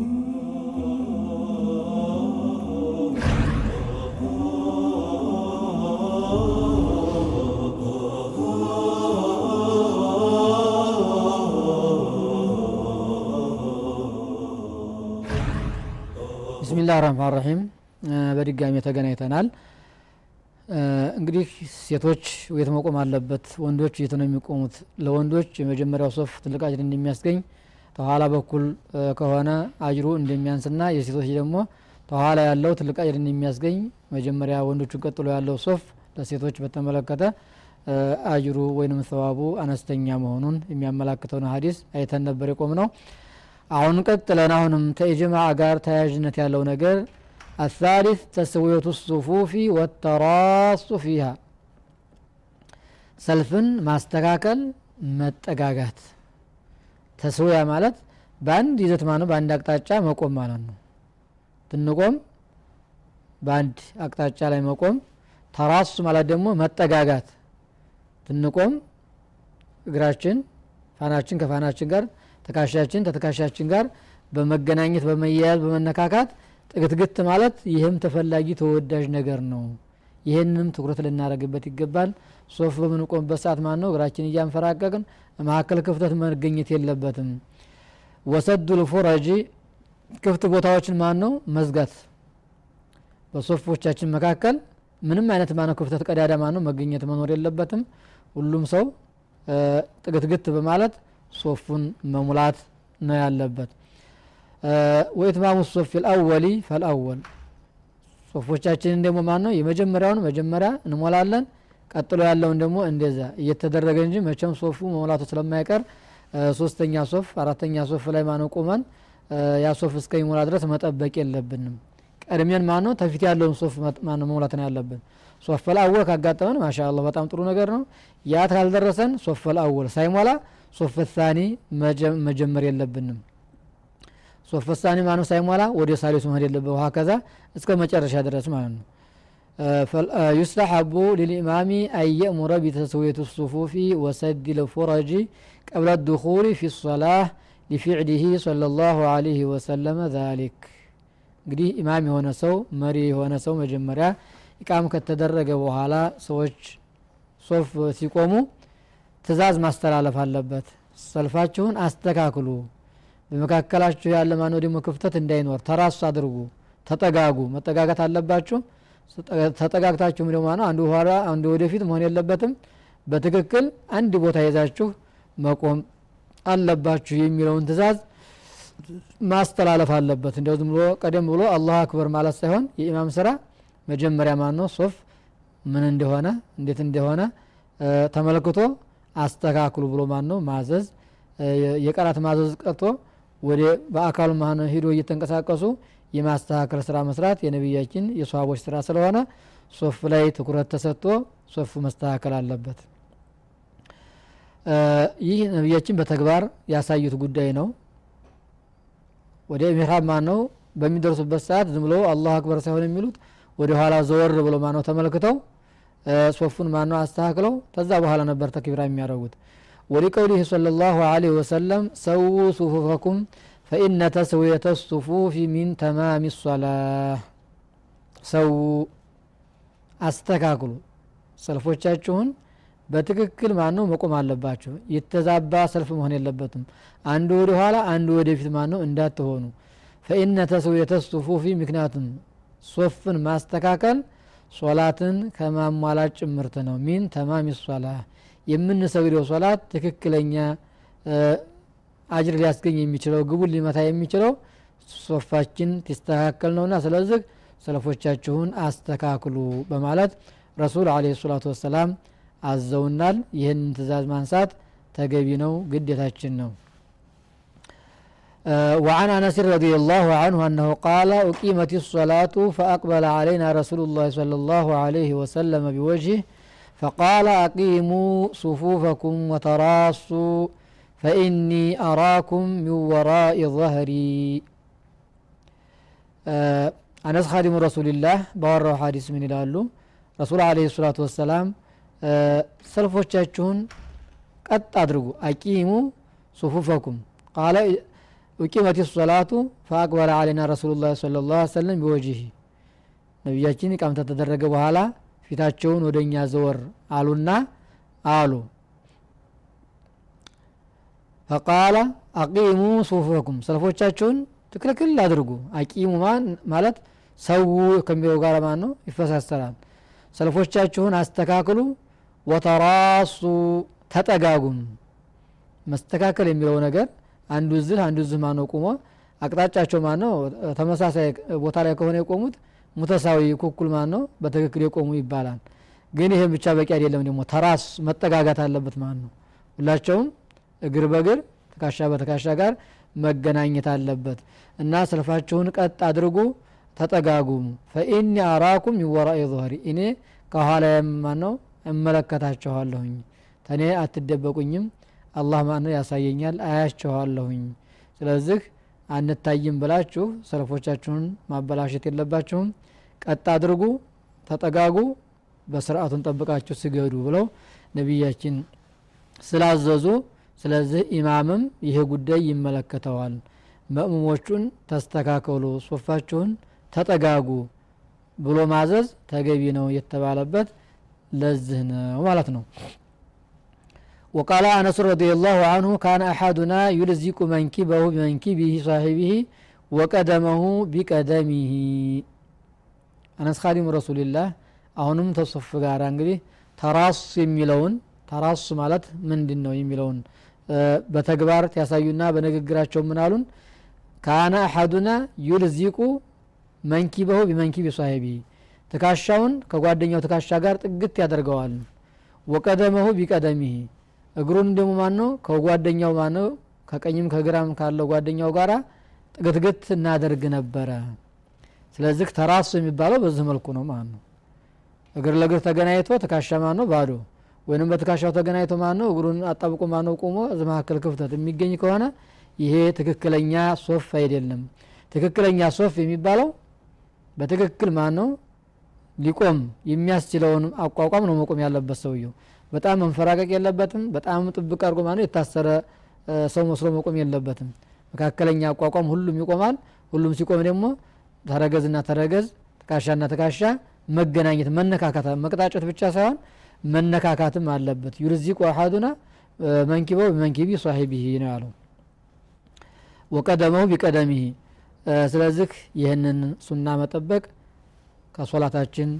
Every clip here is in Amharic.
ብስሚላህ ረህማን ረሂም በድጋሚ ተገናኝተናል. እንግዲህ ሴቶች የት መቆም አለበት? ወንዶች የት ነው የሚቆሙት? ለወንዶች የመጀመሪያው ሶፍ ትልቅ አጅር እንደሚያስገኝ ተኋላ በኩል ከሆነ አጅሩ እንደሚያንስና የሴቶች ደግሞ ተኋላ ያለው ትልቅ አጅር እንደሚያስገኝ መጀመሪያ ወንዶቹን ቀጥሎ ያለው ሶፍ ለሴቶች በተመለከተ አጅሩ ወይንም ሰዋቡ አነስተኛ መሆኑን የሚያመላክተውን ሀዲስ አይተን ነበር የቆምነው። አሁን ቀጥለን አሁንም ተኢጅማዕ ጋር ተያያዥነት ያለው ነገር الثالث تسوية الصفوف والتراص فيها ሰልፍን ማስተካከል መጠጋጋት ተስውያ ማለት በአንድ ይዘት ማለት በአንድ አቅጣጫ መቆም ማለት ነው። ትንቆም በአንድ አቅጣጫ ላይ መቆም ተራሱ ማለት ደግሞ መጠጋጋት። ትንቆም እግራችን ፋናችን ከፋናችን ጋር ተካሻችን ተተካሻችን ጋር በመገናኘት በመያያዝ በመነካካት ጥግትግት ማለት ይህም ተፈላጊ ተወዳጅ ነገር ነው ይህንንም ትኩረት ልናደረግበት ይገባል። ሶፍ በምንቆምበት ሰዓት ማን ነው እግራችን እያንፈራቀቅን መካከል ክፍተት መገኘት የለበትም። ወሰዱ ልፉረጂ ክፍት ቦታዎችን ማን ነው መዝጋት። በሶፎቻችን መካከል ምንም አይነት ማነው? ክፍተት ቀዳዳ ማነው? መገኘት መኖር የለበትም። ሁሉም ሰው ጥግትግት በማለት ሶፉን መሙላት ነው ያለበት። ወኢትማሙ ሶፊ ልአወሊ ፈልአወል ሶፎቻችንን ደግሞ ማን ነው የመጀመሪያውን መጀመሪያ እንሞላለን። ቀጥሎ ያለውን ደግሞ እንደዛ እየተደረገ እንጂ መቼም ሶፉ መሙላቱ ስለማይቀር ሶስተኛ ሶፍ አራተኛ ሶፍ ላይ ማነው ቁመን ያ ሶፍ እስከሚሞላ ድረስ መጠበቅ የለብንም። ቀድሜን ማን ነው ተፊት ያለውን ሶፍ ማነው መሙላት ነው ያለብን። الصف الأول ካጋጠመን ማሻ በጣም ጥሩ ነገር ነው። ያ ካልደረሰን الصف الأول ሳይሞላ صف ثاني መጀመር የለብንም ሶፍ ሳኒ ማነው ሳይሞላ ወደ ሳሊሱ መሄድ የለበት ውሃ ከዛ እስከ መጨረሻ ድረስ ማለት ነው يستحب للإمام أن يأمر بتسوية الصفوف وسد الفرج قبل الدخول في الصلاة لفعله صلى الله عليه وسلم ذلك እንግዲህ ኢማም የሆነ ሰው መሪ የሆነ ሰው መጀመሪያ ኢቃም ከተደረገ በኋላ ሰዎች ሶፍ ሲቆሙ ትእዛዝ ማስተላለፍ አለበት ሰልፋችሁን አስተካክሉ በመካከላችሁ ያለ ማነው ደግሞ ክፍተት እንዳይኖር? ተራሱ አድርጉ ተጠጋጉ። መጠጋጋት አለባችሁ? ተጠጋግታችሁም ደግሞ ነው አንዱ ኋላ አንዱ ወደፊት መሆን የለበትም። በትክክል አንድ ቦታ ይዛችሁ መቆም አለባችሁ የሚለውን ትእዛዝ ማስተላለፍ አለበት። እንዲያው ዝም ብሎ ቀደም ብሎ አላሁ አክበር ማለት ሳይሆን የኢማም ስራ መጀመሪያ ማን ነው ሶፍ ምን እንደሆነ እንዴት እንደሆነ ተመልክቶ አስተካክሉ ብሎ ማን ነው ማዘዝ የቃላት ማዘዝ ቀርቶ ወደ በአካሉ ማን ሂዶ እየተንቀሳቀሱ የማስተካከል ስራ መስራት የነቢያችን የሰሃቦች ስራ ስለሆነ ሶፍ ላይ ትኩረት ተሰጥቶ ሶፍ መስተካከል አለበት። ይህ ነቢያችን በተግባር ያሳዩት ጉዳይ ነው። ወደ ሚሕራብ ማን ነው በሚደርሱበት ሰዓት ዝም ብለው الله أكبر ሳይሆን የሚሉት ወደ ኋላ ዘወር ብሎ ማነው ተመልክተው ሶፉን ማነው አስተካክለው? ከዛ በኋላ ነበር ተክቢራ የሚያደርጉት ወሊቀውሊህ صለ ላሁ አለይህ ወሰለም ሰው ሱፉፈኩም ፈኢነ ተስውየተ ሱፉፊ ሚን ተማሚ ሶላ ሰው አስተካክሉ። ሰልፎቻችሁን በትክክል ማን ነው መቆም አለባቸው የተዛባ ሰልፍ መሆን የለበትም። አንዱ ወደ ኋላ አንዱ ወደፊት ማን ነው እንዳትሆኑ። ፈኢነ ተስውየተ ሱፉፊ ምክንያቱም ሶፍን ማስተካከል ሶላትን ከማሟላት ጭምርት ነው። ሚን ተማሚ ሶላ የምንሰግደው ሶላት ትክክለኛ አጅር ሊያስገኝ የሚችለው ግቡን ሊመታ የሚችለው ሶፋችን ትስተካከል ነውና ስለዚህ ሰለፎቻችሁን አስተካክሉ በማለት ረሱል አለ ሰላቱ ወሰላም አዘውናል ይህን ትእዛዝ ማንሳት ተገቢ ነው ግዴታችን ነው وعن أنس رضي الله عنه أنه قال أقيمت الصلاة فأقبل علينا رسول الله صلى الله عليه وسلم بوجهه فقال أقيموا صفوفكم وتراصوا فإني أراكم من وراء ظهري أنس خادم رسول الله باورو حديث من إلالو رسول عليه الصلاة والسلام ሰልፎቻችሁን ቀጥ አድርጉ አቂሙ ሱፉፈኩም ቃለ ኡቂመት ሶላቱ ፈአቅበለ አለና ረሱሉ ላ ስለ ላ ሰለም ቢወጅህ ነቢያችን ቃም ተተደረገ በኋላ ፊታቸውን ወደ እኛ ዘወር አሉና አሉ። ፈቃለ አቂሙ ሱፉፈኩም ሰልፎቻችሁን ትክልክል አድርጉ። አቂሙ ማለት ሰው ከሚለው ጋር ማን ነው ይፈሳሰራል። ሰልፎቻችሁን አስተካክሉ። ወተራሱ ተጠጋጉም። መስተካከል የሚለው ነገር አንዱ ዝህ አንዱ ዝህ ማነው? ቁሞ አቅጣጫቸው ማነው? ተመሳሳይ ቦታ ላይ ከሆነ የቆሙት ሙተሳዊ ኩኩል ማን ነው በትክክል የቆሙ ይባላል። ግን ይህም ብቻ በቂ አይደለም ደግሞ ተራስ መጠጋጋት አለበት ማለት ነው ሁላቸውም እግር በእግር ትካሻ በትካሻ ጋር መገናኘት አለበት እና ሰልፋችሁን ቀጥ አድርጉ ተጠጋጉም። ፈኢኒ አራኩም ይወራኢ ظهሪ እኔ ከኋላ ማን ነው እመለከታችኋለሁኝ። ተኔ አትደበቁኝም አላህ ማን ነው ያሳየኛል? አያችኋለሁኝ። ስለዚህ አንታይም ብላችሁ ሰልፎቻችሁን ማበላሸት የለባችሁም። ቀጥ አድርጉ ተጠጋጉ በስርአቱን ጠብቃችሁ ስገዱ ብለው ነቢያችን ስላዘዙ ስለዚህ ኢማምም ይሄ ጉዳይ ይመለከተዋል። መእሙሞቹን ተስተካከሉ ሶፋችሁን ተጠጋጉ ብሎ ማዘዝ ተገቢ ነው የተባለበት ለዚህ ነው ማለት ነው وقال أنس رضي الله عنه كان أحدنا يلزق منكبه بمنكبه صاحبه وقدمه بقدمه أنس خادم رسول الله አሁንም ተሶፍ ጋር እንግዲህ ተራስ የሚለውን ተራስ ማለት ምንድን ነው የሚለውን በተግባር ያሳዩና በንግግራቸው ምን አሉን ካነ አሐዱና ዩልዚቁ መንኪበሁ ቢመንኪቢ ሳሂቢ ትካሻውን ከጓደኛው ትካሻ ጋር ጥግት ያደርገዋል ወቀደመሁ ቢቀደሚህ እግሩን ደግሞ ማን ነው ከጓደኛው ማን ነው ከቀኝም ከግራም ካለው ጓደኛው ጋር ጥግትግት እናደርግ ነበረ። ስለዚህ ተራሱ የሚባለው በዚህ መልኩ ነው ማለት ነው እግር ለእግር ተገናኝቶ ትካሻ ማን ነው ባዶ። ወይንም በትካሻው ተገናኝቶ ማን ነው እግሩን አጣብቆ ማን ነው ቆሞ እዚ መካከል ክፍተት የሚገኝ ከሆነ ይሄ ትክክለኛ ሶፍ አይደለም። ትክክለኛ ሶፍ የሚባለው በትክክል ማን ነው ሊቆም የሚያስችለውን አቋቋም ነው መቆም ያለበት ሰውየው በጣም መንፈራቀቅ የለበትም። በጣም ጥብቅ አድርጎ ማለት የታሰረ ሰው መስሎ መቆም የለበትም። መካከለኛ አቋቋም ሁሉም ይቆማል። ሁሉም ሲቆም ደግሞ ተረገዝና ተረገዝ ትካሻና ትካሻ መገናኘት መነካካት መቅጣጨት ብቻ ሳይሆን መነካካትም አለበት። ዩርዚቁ አሐዱና መንኪበው በመንኪቢ ሳሂቢሂ ነው ያለው። ወቀደመው ቢቀደሚሂ። ስለዚህ ይህንን ሱና መጠበቅ ከሶላታችን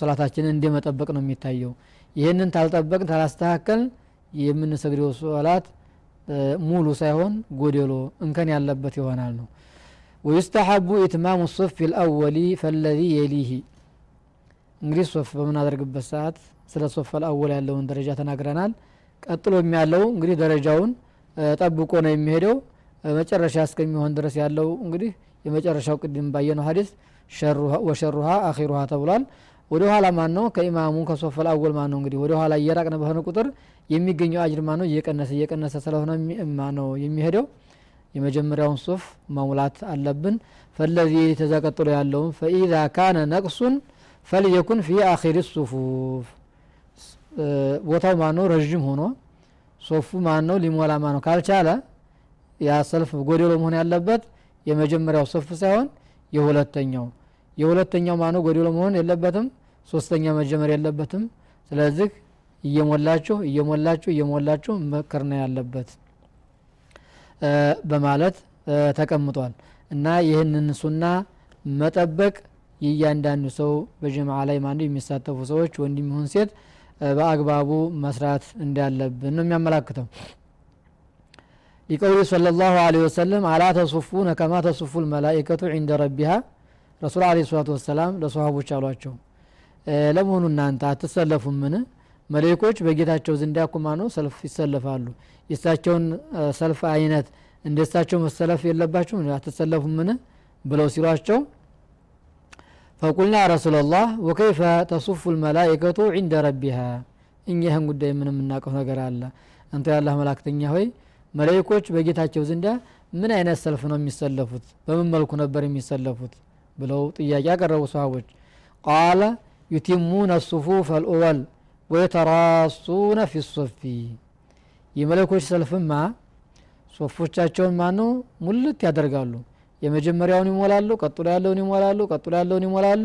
ሶላታችንን እንደ መጠበቅ ነው የሚታየው ይህንን ታልጠበቅ ታላስተካከል የምንሰግደው ሶላት ሙሉ ሳይሆን ጎደሎ እንከን ያለበት ይሆናል ነው። ويستحب إتمام الصف الأول فالذي يليه እንግዲህ ሶፍ በምናደርግበት ሰዓት ስለ الصف الأول ያለውን ደረጃ ተናግረናል። ቀጥሎ ያለው እንግዲህ ደረጃውን ጠብቆ ነው የሚሄደው። መጨረሻ እስከሚሆን ድረስ ያለው እንግዲህ የመጨረሻው ቅድም ባየነው ሀዲስ وشرها آخرها ተብሏል ወደ ኋላ ማን ነው ከኢማሙ ከ الصف الأول ማን ነው እንግዲህ ወደ ኋላ እየራቅነ በሆነ ቁጥር የሚገኘው አጅር ማን ነው እየቀነሰ እየቀነሰ ስለሆነ ነው የሚሄደው? የመጀመሪያውን ሶፍ መሙላት አለብን። فالذي ተዛ ቀጥሎ ያለውን فإذا كان نقص فليكن في آخر الصفوف። ቦታው ማን ነው ረዥም ሆኖ ሶፉ ማን ነው ሊሞላ ማን ነው ካልቻለ ያ ሰልፍ ጎደሎ መሆን ያለበት የመጀመሪያው ሶፍ ሳይሆን የሁለተኛው የሁለተኛው ማነው ጎደሎ መሆን የለበትም። ሶስተኛ መጀመር የለበትም። ስለዚህ እየሞላችሁ እየሞላችሁ እየሞላችሁ መከር ነው ያለበት በማለት ተቀምጧል። እና ይህንን ሱና መጠበቅ የእያንዳንዱ ሰው በጀማዓ ላይ ማን የሚሳተፉ ሰዎች ወንድ ይሁን ሴት በአግባቡ መስራት እንዳለብን ነው የሚያመላክተው። ሊቀውሊ صለ ላሁ ለ ወሰለም አላ ተሱፉነ ከማ ተሱፉ ልመላይከቱ ዒንደ ረቢሃ ረሱል አለ ሰላቱ ወሰላም ለሰሃቦች አሏቸው። ለመሆኑ እናንተ አትሰለፉምን? መሌኮች በጌታቸው ዘንድ ያኩማ ነው ሰልፍ ይሰለፋሉ። የእሳቸውን ሰልፍ አይነት እንደ እሳቸው መሰለፍ የለባችሁም? አትሰለፉምን? ብለው ሲሏቸው ፈቁልና ረሱላላህ ወከይፈ ተሱፉ ልመላኢከቱ ዒንደ ረቢሃ? እኛ ይህን ጉዳይ ምን የምናውቀው ነገር አለ። አንተ ያላህ መላክተኛ ሆይ መላይኮች በጌታቸው ዘንዳ ምን አይነት ሰልፍ ነው የሚሰለፉት? በምን መልኩ ነበር የሚሰለፉት ብለው ጥያቄ ያቀረቡ ሰሃቦች قال يتمون الصفوف الأول ويتراصون في الصف። የመላኢኮች ሰልፍማ ሶፎቻቸውን ማነው? ሙልት ያደርጋሉ። የመጀመሪያውን ይሞላሉ ቀጥሎ ያለውን ይሞላሉ ቀጥሎ ያለውን ይሞላሉ።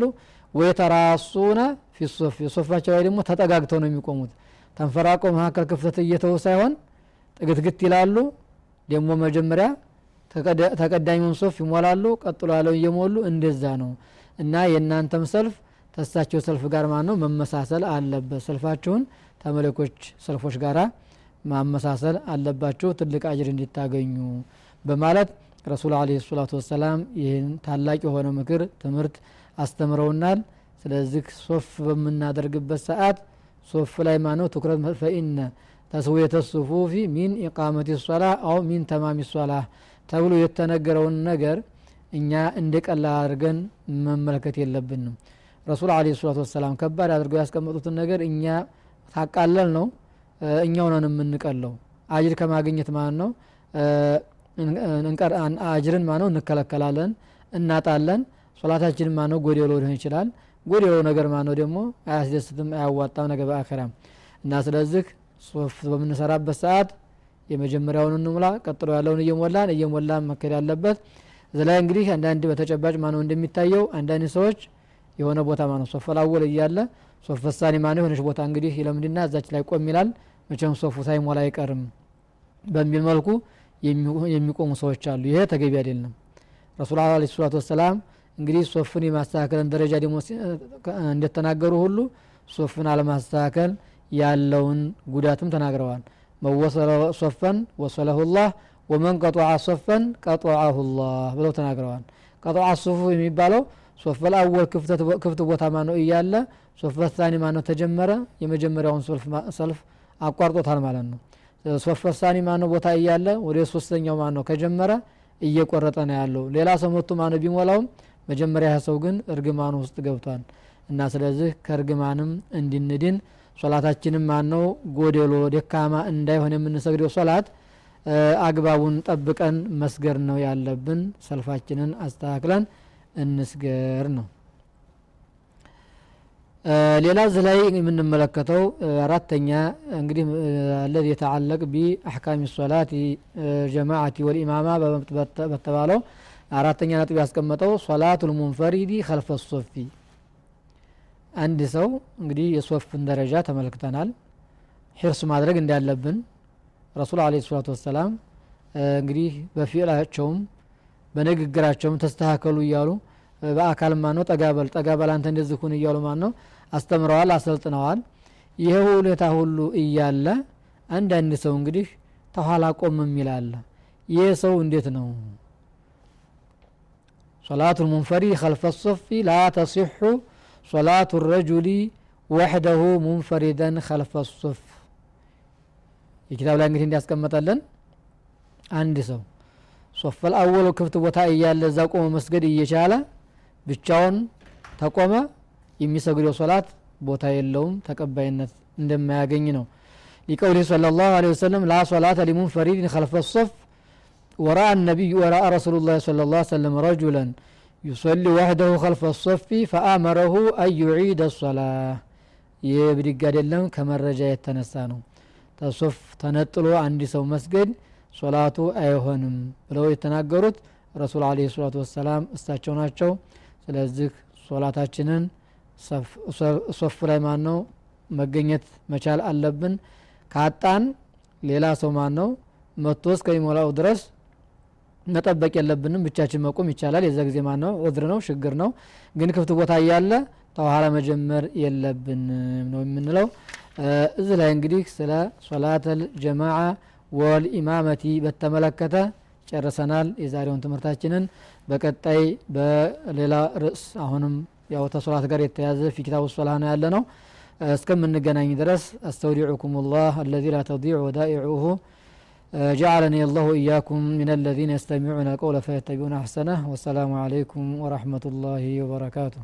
ويتراصون في الصف የሶፋቸው ላይ ደግሞ ተጠጋግተው ነው የሚቆሙት። ተንፈራቀው መካከል ክፍተት እየተው ሳይሆን ጥግትግት ይላሉ። ደግሞ መጀመሪያ ተቀዳሚውን ሶፍ ይሞላሉ ቀጥሎ ያለውን እየሞሉ እንደዛ ነው። እና የእናንተም ሰልፍ ተሳቸው ሰልፍ ጋር ማነው መመሳሰል አለበት። ሰልፋችሁን ተመላኢኮች ሰልፎች ጋራ ማመሳሰል አለባችሁ። ትልቅ አጅር እንዲታገኙ በማለት ረሱል عليه الصلاة والسلام ይህን ታላቅ የሆነ ምክር ትምህርት አስተምረውናል። ስለዚህ ሶፍ በምናደርግበት ሰዓት ሶፍ ላይ ማነው? ትኩረት فإن تسوية الصفوف من إقامة الصلاة أو من تمام الصلاة ተብሎ የተነገረውን ነገር እኛ እንደ ቀላል አድርገን መመልከት የለብንም። ረሱል عليه الصلاة والسلام ከባድ አድርገው ያስቀመጡትን ነገር እኛ ታቃለል ነው። እኛው ነን የምንቀለው። አጅር ከማግኘት ማለት ነው? አጅርን ማነው እንከለከላለን እናጣለን። ሶላታችንን ማነው ጎደሎ ሊሆን ይችላል። ጎደሎ ነገር ማነው ደግሞ? አያስደስትም አያዋጣም ነገር በአኸራም። እና ስለዚህ ሶፍ በምንሰራበት ሰዓት የመጀመሪያውን እንሙላ ቀጥሎ ያለውን እየሞላን እየሞላን መሄድ ያለበት። እዚ ላይ እንግዲህ አንዳንድ በተጨባጭ ማነው እንደሚታየው አንዳንድ ሰዎች የሆነ ቦታ ማነው الصف الأول እያለ الصف الثاني ማነው የሆነች ቦታ እንግዲህ ይለምድና እዛች ላይ ቆም ይላል። መቼም ሶፉ ሳይሞላ አይቀርም በሚል መልኩ የሚቆሙ ሰዎች አሉ። ይሄ ተገቢ አይደለም። ረሱል عليه الصلاة والسلام እንግዲህ ሶፍን የማስተካከልን ደረጃ ደግሞ እንደተናገሩ ሁሉ ሶፍን አለማስተካከል ያለውን ጉዳትም ተናግረዋል من وصل صفا وصله الله ومن قطع صفا قطعه الله ብለው ተናግረዋል። قطع الصف የሚባለው الصف الأول ክፍት ቦታ ማነው እያለ الصف الثاني ማነው ተጀመረ? የመጀመሪያውን ሰልፍ አቋርጦታል ማለት ነው። ሶፈት ሳኒ ማነው ቦታ እያለ ወደ ሶስተኛው ማነው ከጀመረ? እየቆረጠ ነው ያለው። ሌላ ሰው መጥቶ ማነው ቢሞላውም መጀመሪያ ሰው ግን እርግማኑ ውስጥ ገብቷል። እና ስለዚህ ከእርግማንም እንድንድን ሶላታችንም ማነው? ጎደሎ ደካማ እንዳይሆን የምንሰግደው ሶላት አግባቡን ጠብቀን መስገር ነው ያለብን። ሰልፋችንን አስተካክለን እንስገር ነው። ሌላ እዚህ ላይ የምንመለከተው አራተኛ እንግዲህ አለዚ የተዓለቅ ቢአሕካሚ ሶላት ጀማዓቲ ወልኢማማ በተባለው አራተኛ ነጥብ ያስቀመጠው ሶላቱ ልሙንፈሪዲ ከልፈ ሶፊ አንድ ሰው እንግዲህ የሶፍን ደረጃ ተመልክተናል። ሒርስ ማድረግ እንዳለብን ረሱል አለ ሰላቱ ወሰላም እንግዲህ በፊዕላቸውም በንግግራቸውም ተስተካከሉ እያሉ በአካል ማ ነው ጠጋበል ጠጋበል አንተ እንደዚህ እያሉ ማ ነው አስተምረዋል አሰልጥነዋል። ይሄ ሁኔታ ሁሉ እያለ አንዳንድ ሰው እንግዲህ ተኋላ ቆም የሚላለ ይህ ሰው እንዴት ነው? ሶላቱ ልሙንፈሪ ከልፈ ሶፊ ላ ተሲሑ ሶላቱ ረጁሊ ወሕደሁ ሙንፈሪደን ከልፈ ሶፍ የኪታብ ላይ እንግዲህ እንዲያስቀመጠልን አንድ ሰው ሶፈል አወሉ ክፍት ቦታ እያለ እዛ ቆመ መስገድ እየቻለ ብቻውን ተቆመ የሚሰግደው ሶላት ቦታ የለውም ተቀባይነት እንደማያገኝ ነው ሊቀውሊህ صلى الله عليه وسلم لا صلاة لمنفرد خلف الصف ورأى النبي ورأى رسول الله صلى الله عليه وسلم رجلا ዩሰሊ ዋህደሁ ከልፈ ሶፊ ፈአመረሁ አን ዩዒደ ሶላ ይህ ብድግ አይደለም ከመረጃ የተነሳ ነው። ተሶፍ ተነጥሎ አንድ ሰው መስገድ ሶላቱ አይሆንም ብለው የተናገሩት ረሱል አለ ሰላቱ ወሰላም እሳቸው ናቸው። ስለዚህ ሶላታችንን ሶፍ ላይ ማን ነው መገኘት መቻል አለብን? ካጣን ሌላ ሰው ማን ነው መጥቶ እስከሚሞላው ድረስ መጠበቅ የለብንም። ብቻችን መቆም ይቻላል። የዛ ጊዜ ማን ነው ዑድር ነው ችግር ነው። ግን ክፍት ቦታ እያለ ተኋላ መጀመር የለብንም ነው የምንለው። እዚህ ላይ እንግዲህ ስለ ሶላተል ጀማዓ ወልኢማመቲ በተመለከተ ጨርሰናል የዛሬውን ትምህርታችንን። በቀጣይ በሌላ ርዕስ አሁንም ያው ተሶላት ጋር የተያዘ ፊ ሶላ ነው ያለ ነው እስከምንገናኝ ድረስ አስተውዲዑኩም ላህ አለዚ ላ ተዲዑ ወዳኢዑሁ جعلني الله إياكم من الذين يستمعون القول فيتبعون أحسنه والسلام عليكم ورحمة الله وبركاته.